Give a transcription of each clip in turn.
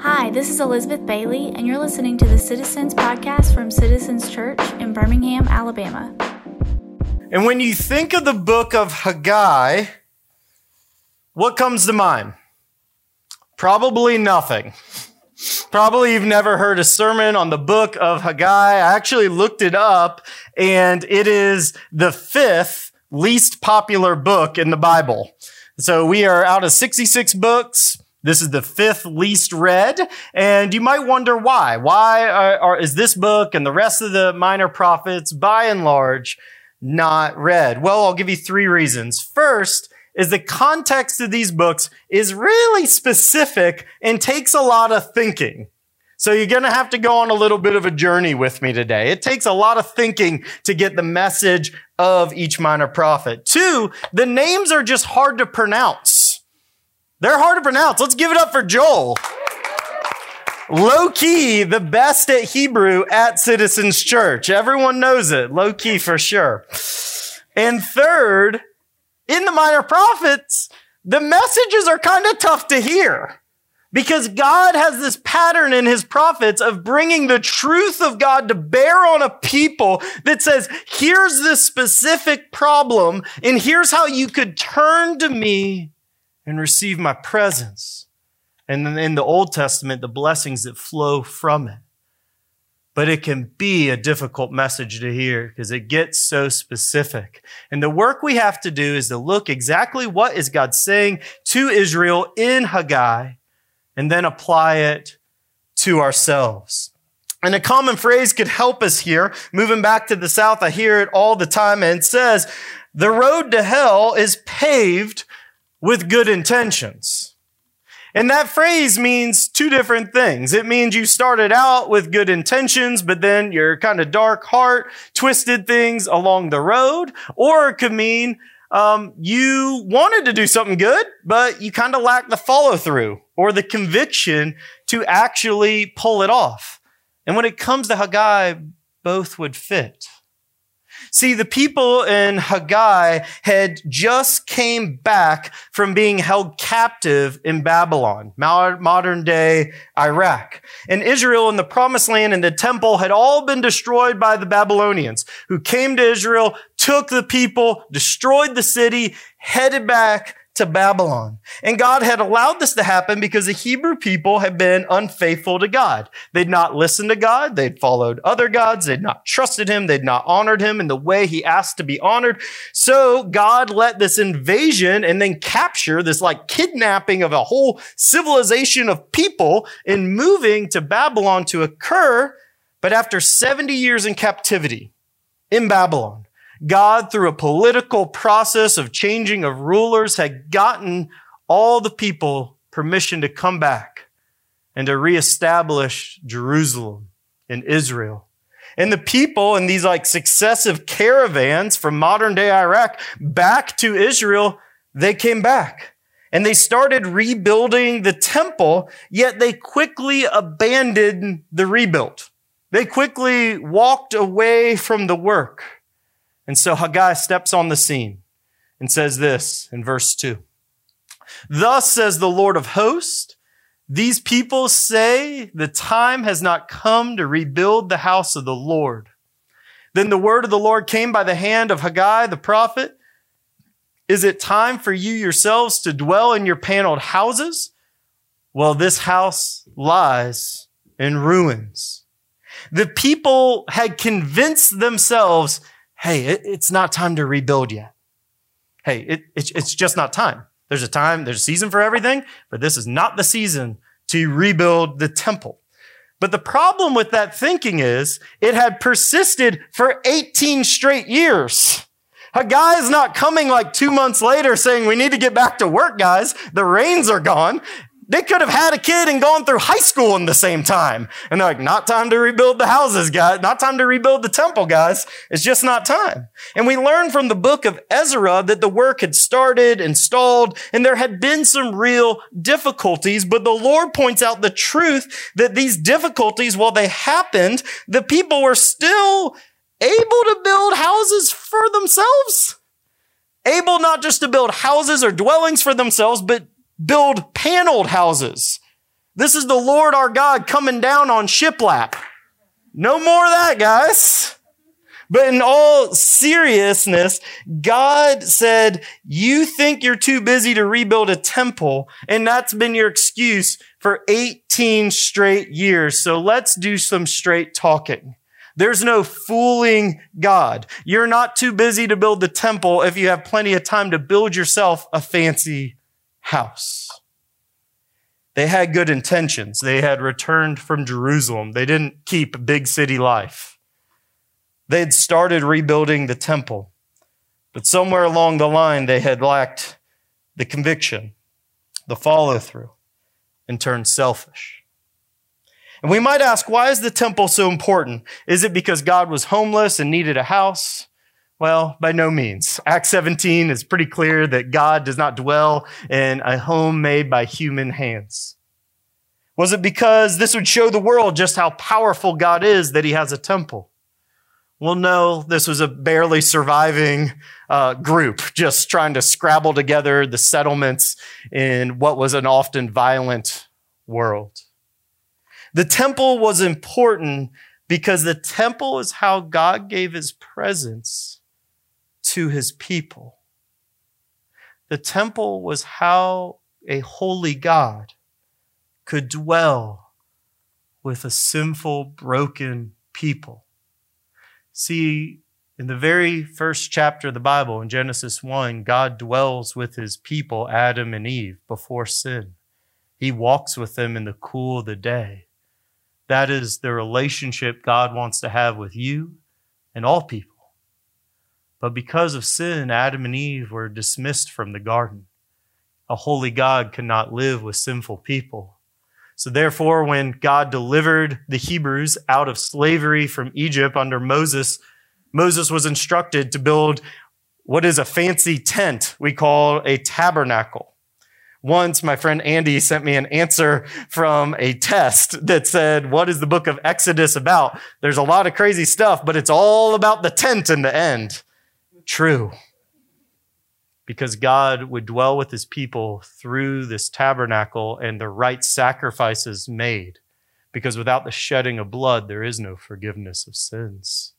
Hi, this is Elizabeth Bailey, and you're listening to the Citizens Podcast from Citizens Church in Birmingham, Alabama. And when you think of the book of Haggai, what comes to mind? Probably nothing. Probably you've never heard a sermon on the book of Haggai. I actually looked it up, and it is the fifth least popular book in the Bible. So we are out of 66 books. This is the fifth least read, and you might wonder why. Why are, are, is this book and the rest of the minor prophets, by and large, not read? Well, I'll give you three reasons. First is the context of these books is really specific and takes a lot of thinking. So you're going to have to go on a little bit of a journey with me today. It takes a lot of thinking to get the message of each minor prophet. Two, the names are just hard to pronounce. They're hard to pronounce. Let's give it up for Joel. Low key, the best at Hebrew at Citizens Church. Everyone knows it. Low key for sure. And third, in the minor prophets, the messages are kind of tough to hear. Because God has this pattern in his prophets of bringing the truth of God to bear on a people that says, here's this specific problem, and here's how you could turn to me and receive my presence. And then in the Old Testament, the blessings that flow from it. But it can be a difficult message to hear because it gets so specific. And the work we have to do is to look exactly what is God saying to Israel in Haggai and then apply it to ourselves. And a common phrase could help us here. Moving back to the South, I hear it all the time and it says, the road to hell is paved with good intentions. And that phrase means two different things. It means you started out with good intentions, but then your kind of dark heart twisted things along the road. Or it could mean um, you wanted to do something good, but you kind of lacked the follow through or the conviction to actually pull it off. And when it comes to Haggai, both would fit. See, the people in Haggai had just came back from being held captive in Babylon, modern day Iraq. And Israel and the promised land and the temple had all been destroyed by the Babylonians who came to Israel, took the people, destroyed the city, headed back to Babylon. And God had allowed this to happen because the Hebrew people had been unfaithful to God. They'd not listened to God. They'd followed other gods. They'd not trusted him. They'd not honored him in the way he asked to be honored. So God let this invasion and then capture this like kidnapping of a whole civilization of people in moving to Babylon to occur. But after 70 years in captivity in Babylon, God, through a political process of changing of rulers, had gotten all the people permission to come back and to reestablish Jerusalem and Israel. And the people in these like successive caravans from modern day Iraq back to Israel, they came back and they started rebuilding the temple, yet they quickly abandoned the rebuild. They quickly walked away from the work. And so Haggai steps on the scene and says this in verse 2. Thus says the Lord of hosts, these people say the time has not come to rebuild the house of the Lord. Then the word of the Lord came by the hand of Haggai the prophet. Is it time for you yourselves to dwell in your paneled houses? Well, this house lies in ruins. The people had convinced themselves hey, it, it's not time to rebuild yet. Hey, it, it, it's just not time. There's a time, there's a season for everything, but this is not the season to rebuild the temple. But the problem with that thinking is it had persisted for 18 straight years. Haggai is not coming like two months later saying, we need to get back to work, guys. The rains are gone. They could have had a kid and gone through high school in the same time. And they're like, not time to rebuild the houses, guys. Not time to rebuild the temple, guys. It's just not time. And we learn from the book of Ezra that the work had started and stalled and there had been some real difficulties. But the Lord points out the truth that these difficulties, while they happened, the people were still able to build houses for themselves. Able not just to build houses or dwellings for themselves, but build paneled houses. This is the Lord our God coming down on shiplap. No more of that, guys. But in all seriousness, God said, you think you're too busy to rebuild a temple, and that's been your excuse for 18 straight years. So let's do some straight talking. There's no fooling God. You're not too busy to build the temple if you have plenty of time to build yourself a fancy house. They had good intentions. They had returned from Jerusalem. They didn't keep big city life. They had started rebuilding the temple, but somewhere along the line, they had lacked the conviction, the follow through, and turned selfish. And we might ask, why is the temple so important? Is it because God was homeless and needed a house? Well, by no means. Acts 17 is pretty clear that God does not dwell in a home made by human hands. Was it because this would show the world just how powerful God is that he has a temple? Well, no, this was a barely surviving uh, group just trying to scrabble together the settlements in what was an often violent world. The temple was important because the temple is how God gave his presence to his people. The temple was how a holy God could dwell with a sinful, broken people. See, in the very first chapter of the Bible, in Genesis 1, God dwells with his people, Adam and Eve, before sin. He walks with them in the cool of the day. That is the relationship God wants to have with you and all people. But because of sin, Adam and Eve were dismissed from the garden. A holy God cannot live with sinful people. So therefore, when God delivered the Hebrews out of slavery from Egypt under Moses, Moses was instructed to build what is a fancy tent we call a tabernacle. Once my friend Andy sent me an answer from a test that said, what is the book of Exodus about? There's a lot of crazy stuff, but it's all about the tent in the end. True because God would dwell with his people through this tabernacle and the right sacrifices made. Because without the shedding of blood, there is no forgiveness of sins.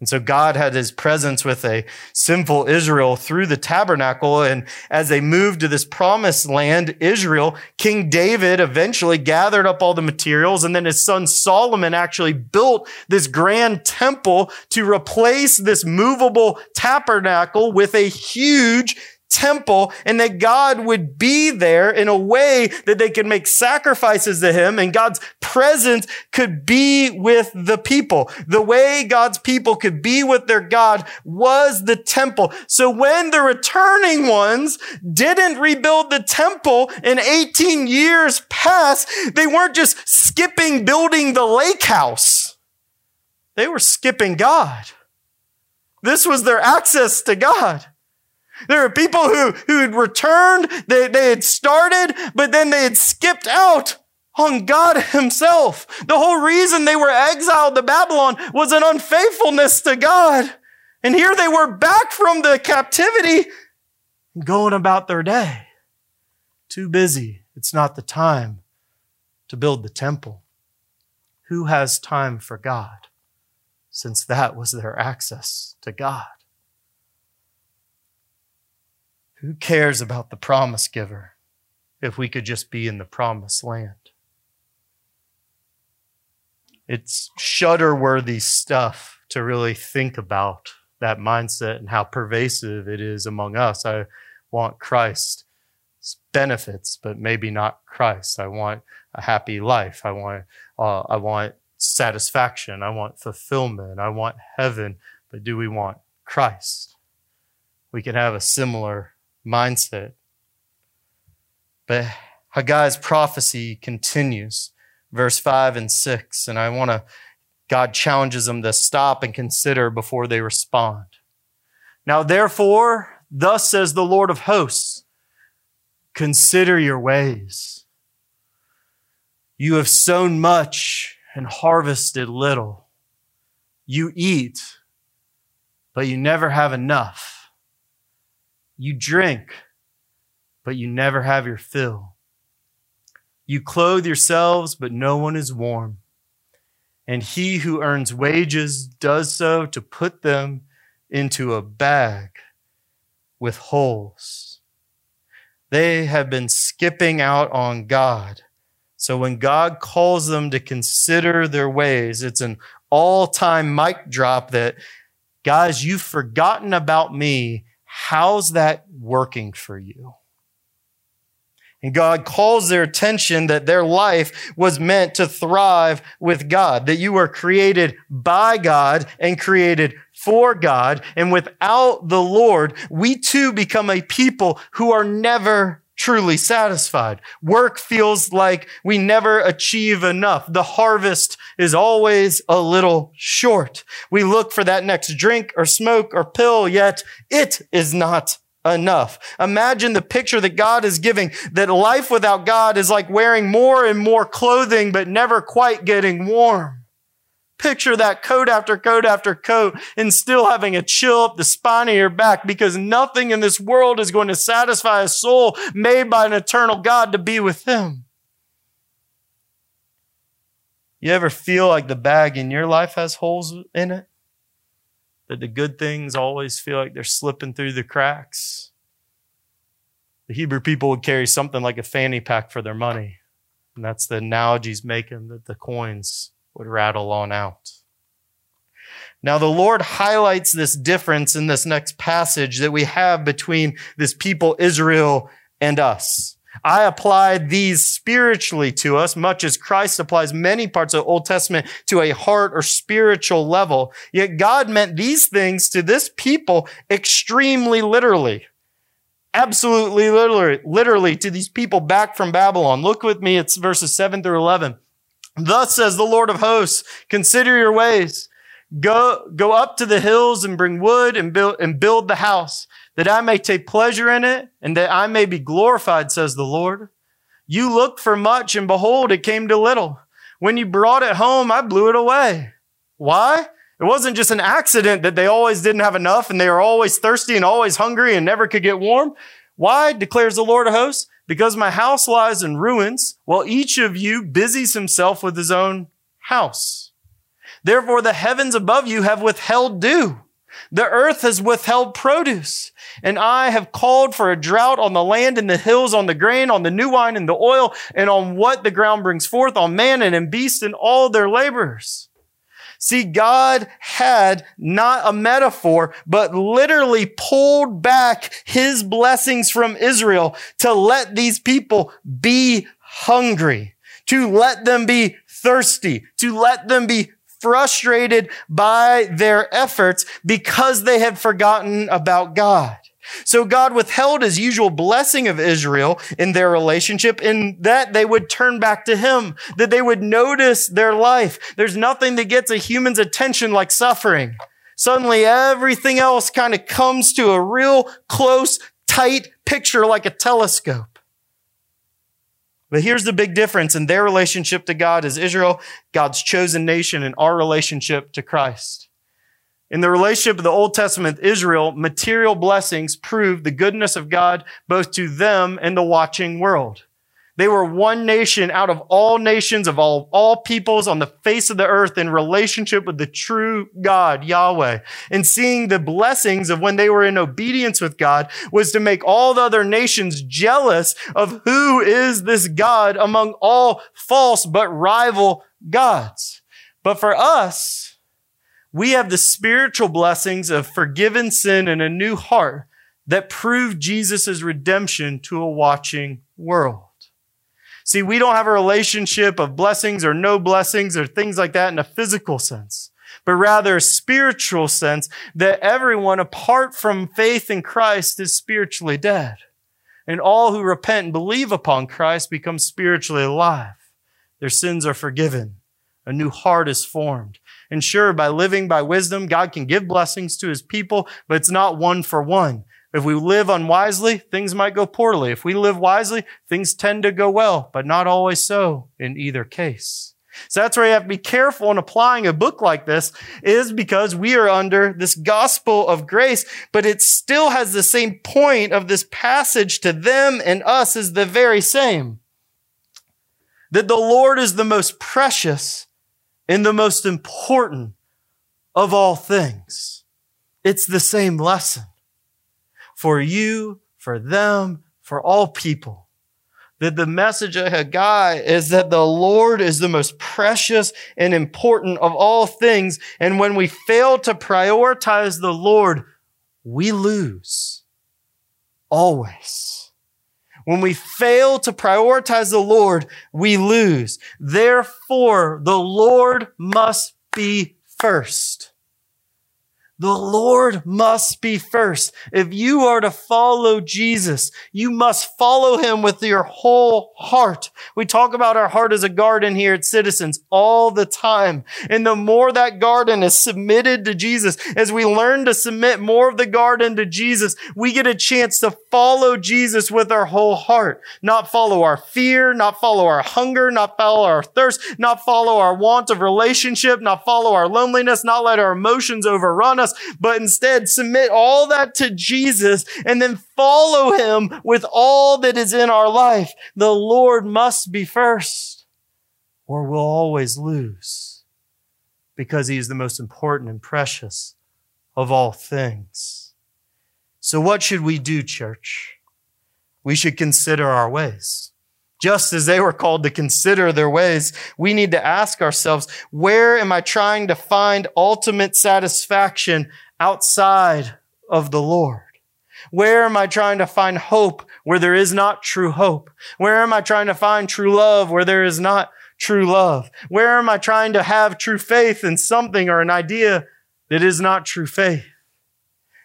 And so God had his presence with a sinful Israel through the tabernacle. And as they moved to this promised land, Israel, King David eventually gathered up all the materials. And then his son Solomon actually built this grand temple to replace this movable tabernacle with a huge temple and that God would be there in a way that they could make sacrifices to him and God's presence could be with the people. The way God's people could be with their God was the temple. So when the returning ones didn't rebuild the temple in 18 years past, they weren't just skipping building the lake house. They were skipping God. This was their access to God. There are people who, who had returned, they, they had started, but then they had skipped out on God Himself. The whole reason they were exiled to Babylon was an unfaithfulness to God. And here they were back from the captivity, going about their day. Too busy. It's not the time to build the temple. Who has time for God? Since that was their access to God. Who cares about the promise giver if we could just be in the promised land? It's shudder worthy stuff to really think about that mindset and how pervasive it is among us. I want Christ's benefits, but maybe not Christ. I want a happy life. I want, uh, I want satisfaction. I want fulfillment. I want heaven. But do we want Christ? We can have a similar mindset. But Haggai's prophecy continues, verse 5 and 6. And I want to, God challenges them to stop and consider before they respond. Now, therefore, thus says the Lord of hosts, consider your ways. You have sown much and harvested little. You eat, but you never have enough. You drink, but you never have your fill. You clothe yourselves, but no one is warm. And he who earns wages does so to put them into a bag with holes. They have been skipping out on God. So when God calls them to consider their ways, it's an all time mic drop that, guys, you've forgotten about me. How's that working for you? And God calls their attention that their life was meant to thrive with God, that you were created by God and created for God. And without the Lord, we too become a people who are never truly satisfied. Work feels like we never achieve enough. The harvest is always a little short. We look for that next drink or smoke or pill, yet it is not enough. Imagine the picture that God is giving that life without God is like wearing more and more clothing, but never quite getting warm. Picture that coat after coat after coat and still having a chill up the spine of your back because nothing in this world is going to satisfy a soul made by an eternal God to be with Him. You ever feel like the bag in your life has holes in it? that the good things always feel like they're slipping through the cracks. The Hebrew people would carry something like a fanny pack for their money. And that's the analogy he's making that the coins would rattle on out. Now, the Lord highlights this difference in this next passage that we have between this people, Israel, and us. I applied these spiritually to us, much as Christ applies many parts of the Old Testament to a heart or spiritual level. Yet God meant these things to this people extremely literally. Absolutely literally, literally to these people back from Babylon. Look with me, it's verses 7 through 11. Thus says the Lord of hosts, consider your ways. Go, go up to the hills and bring wood and build, and build the house that I may take pleasure in it and that I may be glorified, says the Lord. You looked for much and behold, it came to little. When you brought it home, I blew it away. Why? It wasn't just an accident that they always didn't have enough and they were always thirsty and always hungry and never could get warm. Why? declares the Lord of hosts. Because my house lies in ruins while each of you busies himself with his own house. Therefore the heavens above you have withheld dew. The earth has withheld produce. And I have called for a drought on the land and the hills, on the grain, on the new wine and the oil, and on what the ground brings forth, on man and in beast and all their laborers. See, God had not a metaphor, but literally pulled back his blessings from Israel to let these people be hungry, to let them be thirsty, to let them be frustrated by their efforts because they had forgotten about God. So God withheld his usual blessing of Israel in their relationship in that they would turn back to him, that they would notice their life. There's nothing that gets a human's attention like suffering. Suddenly everything else kind of comes to a real close, tight picture like a telescope. But here's the big difference in their relationship to God as Israel, God's chosen nation, and our relationship to Christ. In the relationship of the Old Testament with Israel, material blessings proved the goodness of God both to them and the watching world. They were one nation out of all nations of all, all peoples on the face of the earth in relationship with the true God, Yahweh. And seeing the blessings of when they were in obedience with God was to make all the other nations jealous of who is this God among all false but rival gods. But for us, we have the spiritual blessings of forgiven sin and a new heart that prove Jesus' redemption to a watching world. See, we don't have a relationship of blessings or no blessings or things like that in a physical sense, but rather a spiritual sense that everyone apart from faith in Christ is spiritually dead. And all who repent and believe upon Christ become spiritually alive. Their sins are forgiven. A new heart is formed. And sure, by living by wisdom, God can give blessings to his people, but it's not one for one. If we live unwisely, things might go poorly. If we live wisely, things tend to go well, but not always so in either case. So that's where you have to be careful in applying a book like this is because we are under this gospel of grace, but it still has the same point of this passage to them and us is the very same. that the Lord is the most precious and the most important of all things. It's the same lesson for you, for them, for all people. That the message of Haggai is that the Lord is the most precious and important of all things. And when we fail to prioritize the Lord, we lose. Always. When we fail to prioritize the Lord, we lose. Therefore, the Lord must be first. The Lord must be first. If you are to follow Jesus, you must follow him with your whole heart. We talk about our heart as a garden here at Citizens all the time. And the more that garden is submitted to Jesus, as we learn to submit more of the garden to Jesus, we get a chance to follow Jesus with our whole heart. Not follow our fear, not follow our hunger, not follow our thirst, not follow our want of relationship, not follow our loneliness, not let our emotions overrun us us, but instead submit all that to Jesus and then follow him with all that is in our life. The Lord must be first or we'll always lose because he is the most important and precious of all things. So what should we do, church? We should consider our ways. Just as they were called to consider their ways, we need to ask ourselves, where am I trying to find ultimate satisfaction outside of the Lord? Where am I trying to find hope where there is not true hope? Where am I trying to find true love where there is not true love? Where am I trying to have true faith in something or an idea that is not true faith?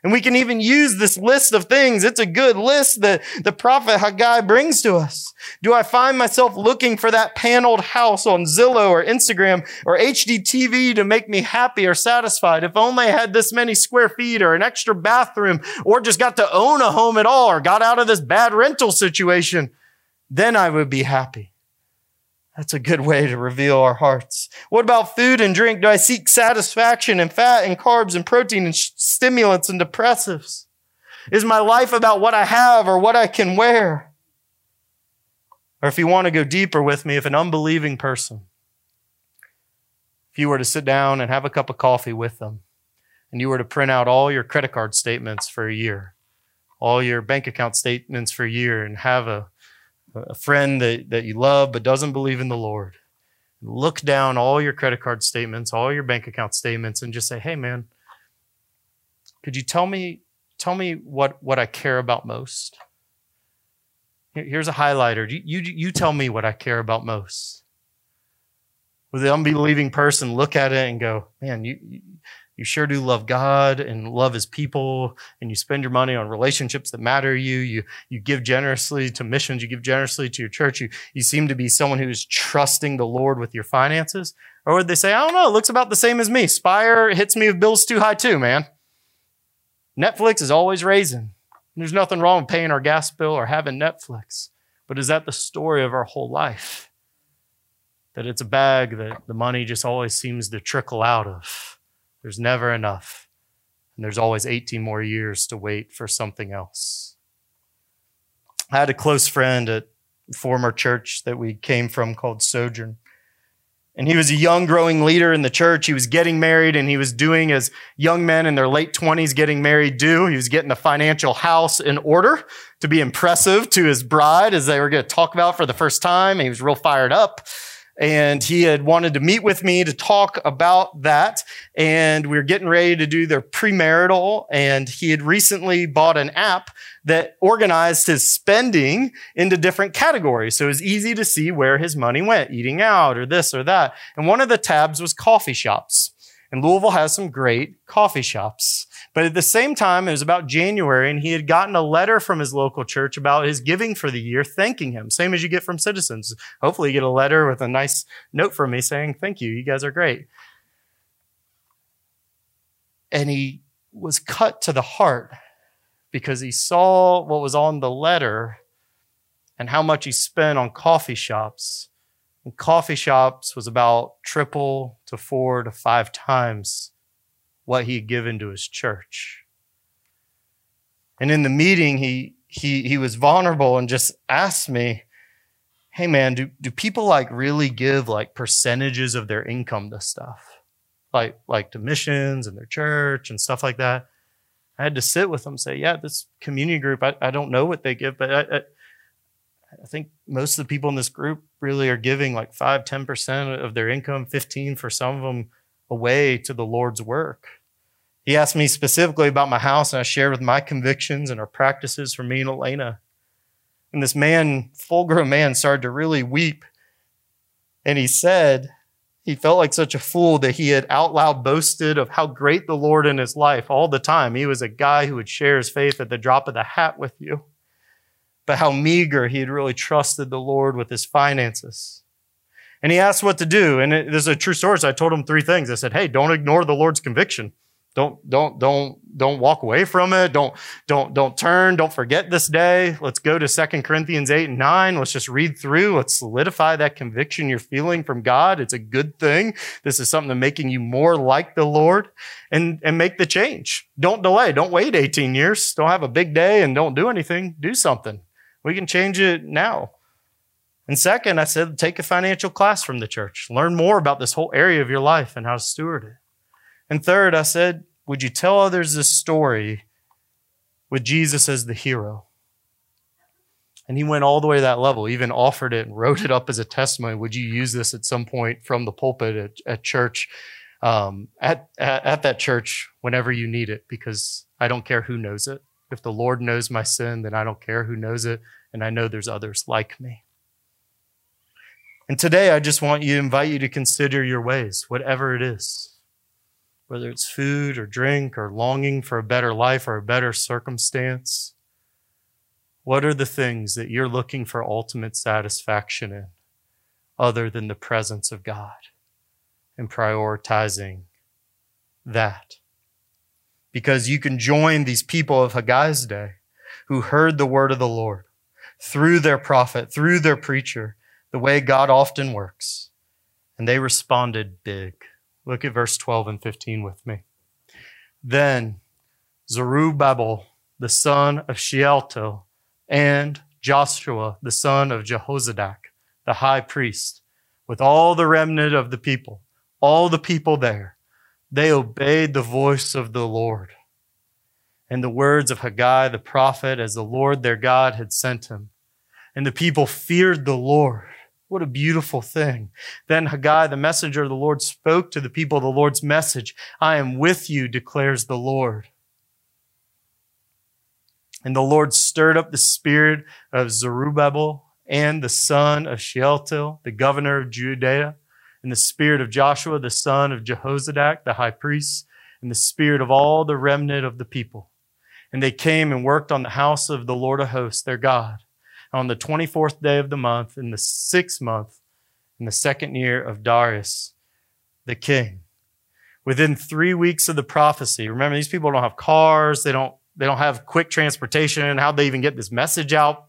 And we can even use this list of things. It's a good list that the prophet Haggai brings to us. Do I find myself looking for that paneled house on Zillow or Instagram or HGTV to make me happy or satisfied? If only I had this many square feet or an extra bathroom or just got to own a home at all or got out of this bad rental situation, then I would be happy. That's a good way to reveal our hearts. What about food and drink? Do I seek satisfaction in fat and carbs and protein and stimulants and depressives? Is my life about what I have or what I can wear? Or if you want to go deeper with me, if an unbelieving person, if you were to sit down and have a cup of coffee with them, and you were to print out all your credit card statements for a year, all your bank account statements for a year, and have a a friend that, that you love but doesn't believe in the Lord, look down all your credit card statements, all your bank account statements, and just say, hey, man, could you tell me, tell me what, what I care about most? Here's a highlighter. You, you, you tell me what I care about most. With the unbelieving person, look at it and go, man, you, you sure do love God and love his people and you spend your money on relationships that matter you. You, you give generously to missions. You give generously to your church. You, you seem to be someone who's trusting the Lord with your finances. Or would they say, I don't know, it looks about the same as me. Spire hits me with bills too high too, man. Netflix is always raising. There's nothing wrong with paying our gas bill or having Netflix. But is that the story of our whole life? That it's a bag that the money just always seems to trickle out of. There's never enough. And there's always 18 more years to wait for something else. I had a close friend at former church that we came from called Sojourn. And he was a young, growing leader in the church. He was getting married and he was doing as young men in their late 20s getting married do. He was getting the financial house in order to be impressive to his bride as they were going to talk about for the first time. He was real fired up and he had wanted to meet with me to talk about that. And we were getting ready to do their premarital. And he had recently bought an app that organized his spending into different categories. So it was easy to see where his money went, eating out or this or that. And one of the tabs was coffee shops. And Louisville has some great coffee shops. But at the same time, it was about January, and he had gotten a letter from his local church about his giving for the year, thanking him, same as you get from citizens. Hopefully, you get a letter with a nice note from me saying, Thank you, you guys are great. And he was cut to the heart because he saw what was on the letter and how much he spent on coffee shops. And coffee shops was about triple to four to five times what he had given to his church. And in the meeting, he, he, he was vulnerable and just asked me, hey man, do, do people like really give like percentages of their income to stuff? Like, like to missions and their church and stuff like that. I had to sit with them, say, yeah, this community group, I, I don't know what they give, but I, I, I think most of the people in this group really are giving like 5, 10% of their income, 15 for some of them away to the Lord's work. He asked me specifically about my house, and I shared with my convictions and our practices for me and Elena. And this man, full grown man, started to really weep. And he said he felt like such a fool that he had out loud boasted of how great the Lord in his life all the time. He was a guy who would share his faith at the drop of the hat with you. But how meager he had really trusted the Lord with his finances. And he asked what to do. And it, there's a true story. So I told him three things. I said, Hey, don't ignore the Lord's conviction. Don't, don't, don't, don't walk away from it. Don't, don't, don't turn. Don't forget this day. Let's go to Second Corinthians 8 and 9. Let's just read through. Let's solidify that conviction you're feeling from God. It's a good thing. This is something that's making you more like the Lord and, and make the change. Don't delay. Don't wait 18 years. Don't have a big day and don't do anything. Do something. We can change it now. And second, I said, take a financial class from the church. Learn more about this whole area of your life and how to steward it. And third, I said, Would you tell others this story with Jesus as the hero? And he went all the way to that level, even offered it and wrote it up as a testimony. Would you use this at some point from the pulpit at, at church, um, at, at, at that church whenever you need it? Because I don't care who knows it. If the Lord knows my sin, then I don't care who knows it. And I know there's others like me. And today, I just want you invite you to consider your ways, whatever it is whether it's food or drink or longing for a better life or a better circumstance? What are the things that you're looking for ultimate satisfaction in other than the presence of God and prioritizing that? Because you can join these people of Haggai's day who heard the word of the Lord through their prophet, through their preacher, the way God often works. And they responded big. Look at verse 12 and 15 with me. Then Zerubbabel, the son of Shealtiel, and Joshua, the son of Jehozadak, the high priest, with all the remnant of the people, all the people there, they obeyed the voice of the Lord and the words of Haggai the prophet as the Lord their God had sent him. And the people feared the Lord what a beautiful thing. Then Haggai, the messenger of the Lord, spoke to the people the Lord's message. I am with you, declares the Lord. And the Lord stirred up the spirit of Zerubbabel and the son of Shealtiel, the governor of Judea, and the spirit of Joshua, the son of Jehozadak, the high priest, and the spirit of all the remnant of the people. And they came and worked on the house of the Lord of hosts, their God on the 24th day of the month, in the sixth month, in the second year of Darius the king. Within three weeks of the prophecy, remember these people don't have cars, they don't, they don't have quick transportation. How'd they even get this message out?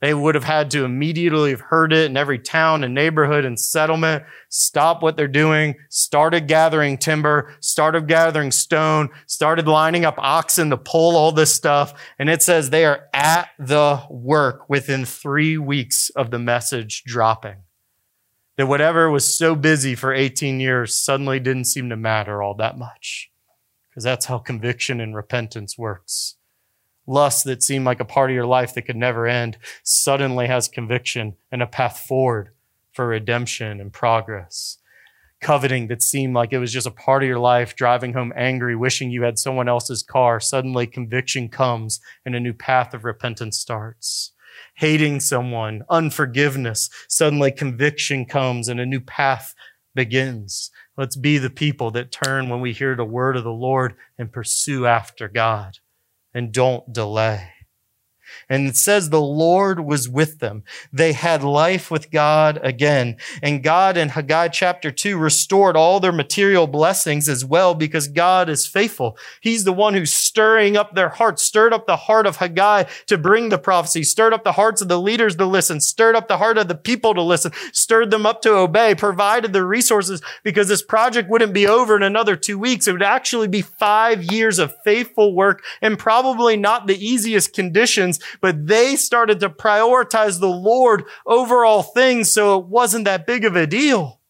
They would have had to immediately have heard it in every town and neighborhood and settlement, stop what they're doing, started gathering timber, started gathering stone, started lining up oxen to pull all this stuff. And it says they are at the work within three weeks of the message dropping. That whatever was so busy for 18 years suddenly didn't seem to matter all that much. Because that's how conviction and repentance works lust that seemed like a part of your life that could never end suddenly has conviction and a path forward for redemption and progress. Coveting that seemed like it was just a part of your life, driving home angry, wishing you had someone else's car, suddenly conviction comes and a new path of repentance starts. Hating someone, unforgiveness, suddenly conviction comes and a new path begins. Let's be the people that turn when we hear the word of the Lord and pursue after God and don't delay. And it says the Lord was with them. They had life with God again. And God in Haggai chapter 2 restored all their material blessings as well because God is faithful. He's the one who's stirring up their hearts, stirred up the heart of Haggai to bring the prophecy, stirred up the hearts of the leaders to listen, stirred up the heart of the people to listen, stirred them up to obey, provided the resources because this project wouldn't be over in another two weeks. It would actually be five years of faithful work and probably not the easiest conditions but they started to prioritize the Lord over all things, so it wasn't that big of a deal.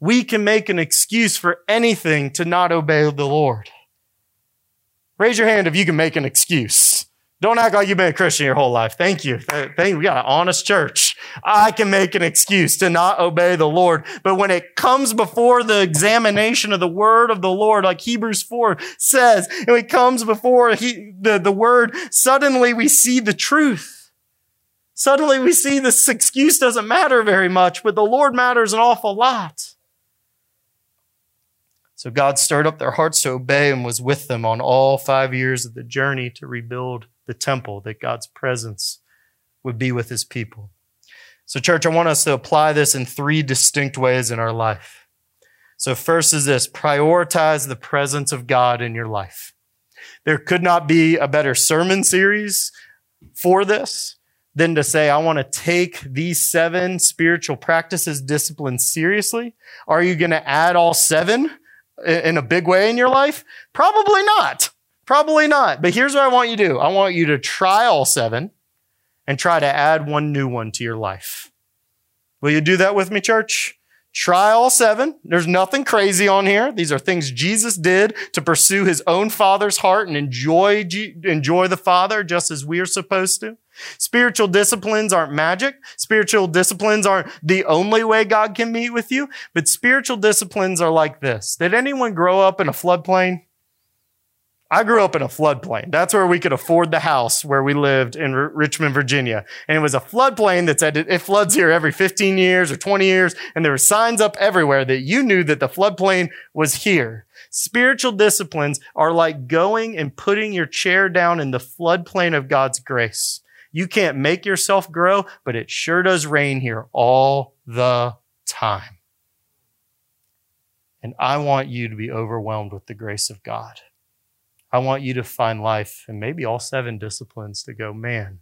We can make an excuse for anything to not obey the Lord. Raise your hand if you can make an excuse. Don't act like you've been a Christian your whole life. Thank you. Thank you. We got an honest church. I can make an excuse to not obey the Lord. But when it comes before the examination of the word of the Lord, like Hebrews 4 says, and it comes before he, the, the word, suddenly we see the truth. Suddenly we see this excuse doesn't matter very much, but the Lord matters an awful lot. So God stirred up their hearts to obey and was with them on all five years of the journey to rebuild the temple, that God's presence would be with his people. So, church, I want us to apply this in three distinct ways in our life. So, first is this prioritize the presence of God in your life. There could not be a better sermon series for this than to say, I want to take these seven spiritual practices, disciplines seriously. Are you going to add all seven in a big way in your life? Probably not. Probably not. But here's what I want you to do I want you to try all seven and try to add one new one to your life. Will you do that with me, church? Try all seven. There's nothing crazy on here. These are things Jesus did to pursue his own Father's heart and enjoy, enjoy the Father just as we are supposed to. Spiritual disciplines aren't magic. Spiritual disciplines aren't the only way God can meet with you, but spiritual disciplines are like this. Did anyone grow up in a floodplain? I grew up in a floodplain. That's where we could afford the house where we lived in R- Richmond, Virginia. And it was a floodplain that said it floods here every 15 years or 20 years. And there were signs up everywhere that you knew that the floodplain was here. Spiritual disciplines are like going and putting your chair down in the floodplain of God's grace. You can't make yourself grow, but it sure does rain here all the time. And I want you to be overwhelmed with the grace of God. I want you to find life and maybe all seven disciplines to go, man,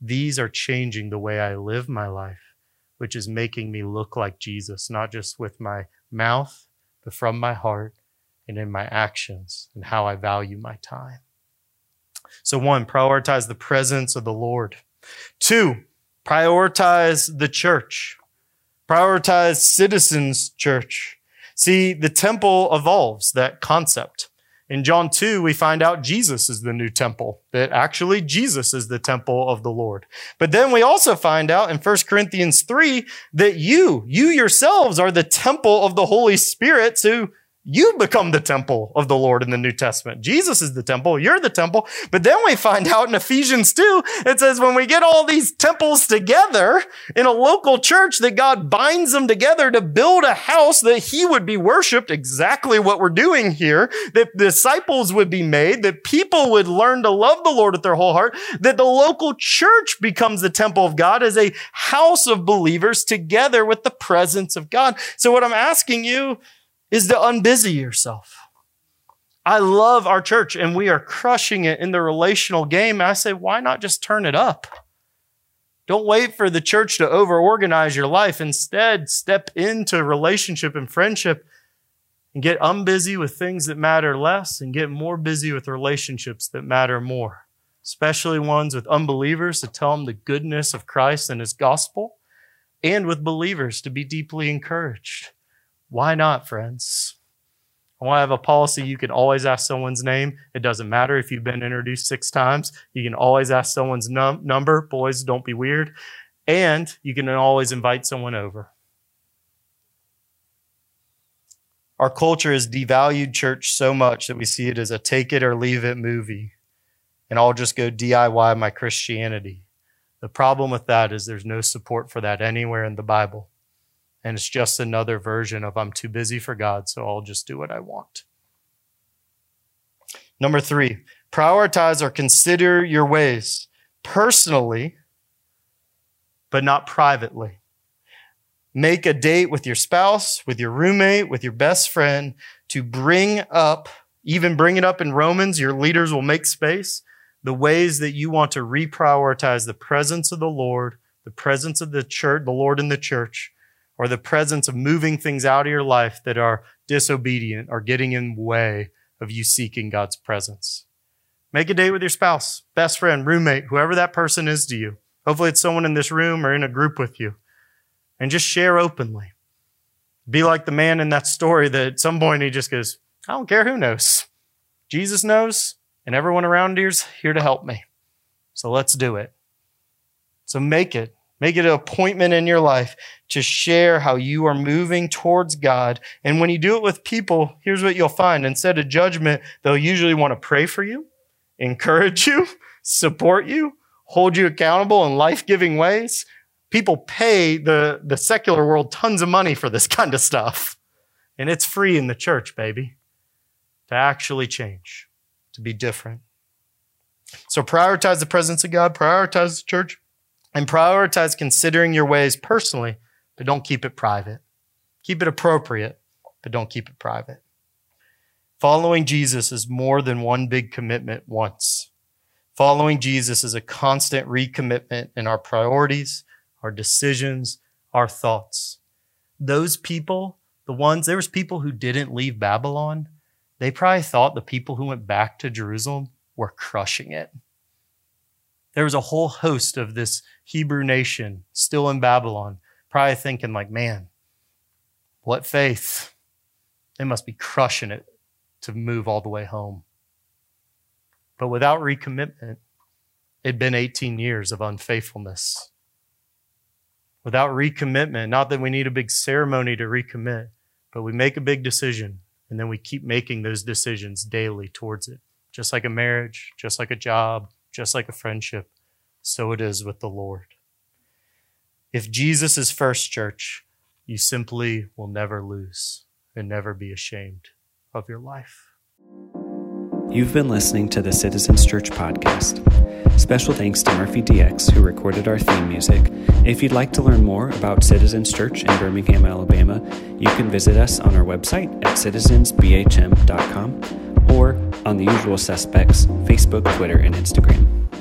these are changing the way I live my life, which is making me look like Jesus, not just with my mouth, but from my heart and in my actions and how I value my time. So, one, prioritize the presence of the Lord. Two, prioritize the church. Prioritize citizens' church. See, the temple evolves that concept. In John 2, we find out Jesus is the new temple, that actually Jesus is the temple of the Lord. But then we also find out in 1 Corinthians 3 that you, you yourselves are the temple of the Holy Spirit. So you become the temple of the Lord in the New Testament. Jesus is the temple. You're the temple. But then we find out in Ephesians 2, it says when we get all these temples together in a local church, that God binds them together to build a house that he would be worshiped, exactly what we're doing here, that disciples would be made, that people would learn to love the Lord with their whole heart, that the local church becomes the temple of God as a house of believers together with the presence of God. So what I'm asking you is to unbusy yourself. I love our church and we are crushing it in the relational game. I say, why not just turn it up? Don't wait for the church to overorganize your life. Instead, step into relationship and friendship and get unbusy with things that matter less and get more busy with relationships that matter more, especially ones with unbelievers to tell them the goodness of Christ and his gospel, and with believers to be deeply encouraged. Why not, friends? I want to have a policy you can always ask someone's name. It doesn't matter if you've been introduced six times. You can always ask someone's num- number. Boys, don't be weird. And you can always invite someone over. Our culture has devalued church so much that we see it as a take it or leave it movie. And I'll just go DIY my Christianity. The problem with that is there's no support for that anywhere in the Bible. And it's just another version of I'm too busy for God, so I'll just do what I want. Number three, prioritize or consider your ways personally, but not privately. Make a date with your spouse, with your roommate, with your best friend to bring up, even bring it up in Romans, your leaders will make space, the ways that you want to reprioritize the presence of the Lord, the presence of the church, the Lord in the church, or the presence of moving things out of your life that are disobedient or getting in the way of you seeking God's presence. Make a date with your spouse, best friend, roommate, whoever that person is to you. Hopefully, it's someone in this room or in a group with you. And just share openly. Be like the man in that story that at some point he just goes, I don't care who knows. Jesus knows, and everyone around here's here to help me. So let's do it. So make it. Make it an appointment in your life to share how you are moving towards God. And when you do it with people, here's what you'll find. Instead of judgment, they'll usually want to pray for you, encourage you, support you, hold you accountable in life giving ways. People pay the, the secular world tons of money for this kind of stuff. And it's free in the church, baby, to actually change, to be different. So prioritize the presence of God, prioritize the church, and prioritize considering your ways personally, but don't keep it private. Keep it appropriate, but don't keep it private. Following Jesus is more than one big commitment once. Following Jesus is a constant recommitment in our priorities, our decisions, our thoughts. Those people, the ones, there was people who didn't leave Babylon. They probably thought the people who went back to Jerusalem were crushing it. There was a whole host of this Hebrew nation still in Babylon, probably thinking, like, man, what faith? They must be crushing it to move all the way home. But without recommitment, it'd been 18 years of unfaithfulness. Without recommitment, not that we need a big ceremony to recommit, but we make a big decision and then we keep making those decisions daily towards it. Just like a marriage, just like a job, just like a friendship, so it is with the Lord. If Jesus is first, church, you simply will never lose and never be ashamed of your life. You've been listening to the Citizens Church podcast. Special thanks to Murphy DX, who recorded our theme music. If you'd like to learn more about Citizens Church in Birmingham, Alabama, you can visit us on our website at citizensbhm.com or on the usual suspects Facebook, Twitter, and Instagram.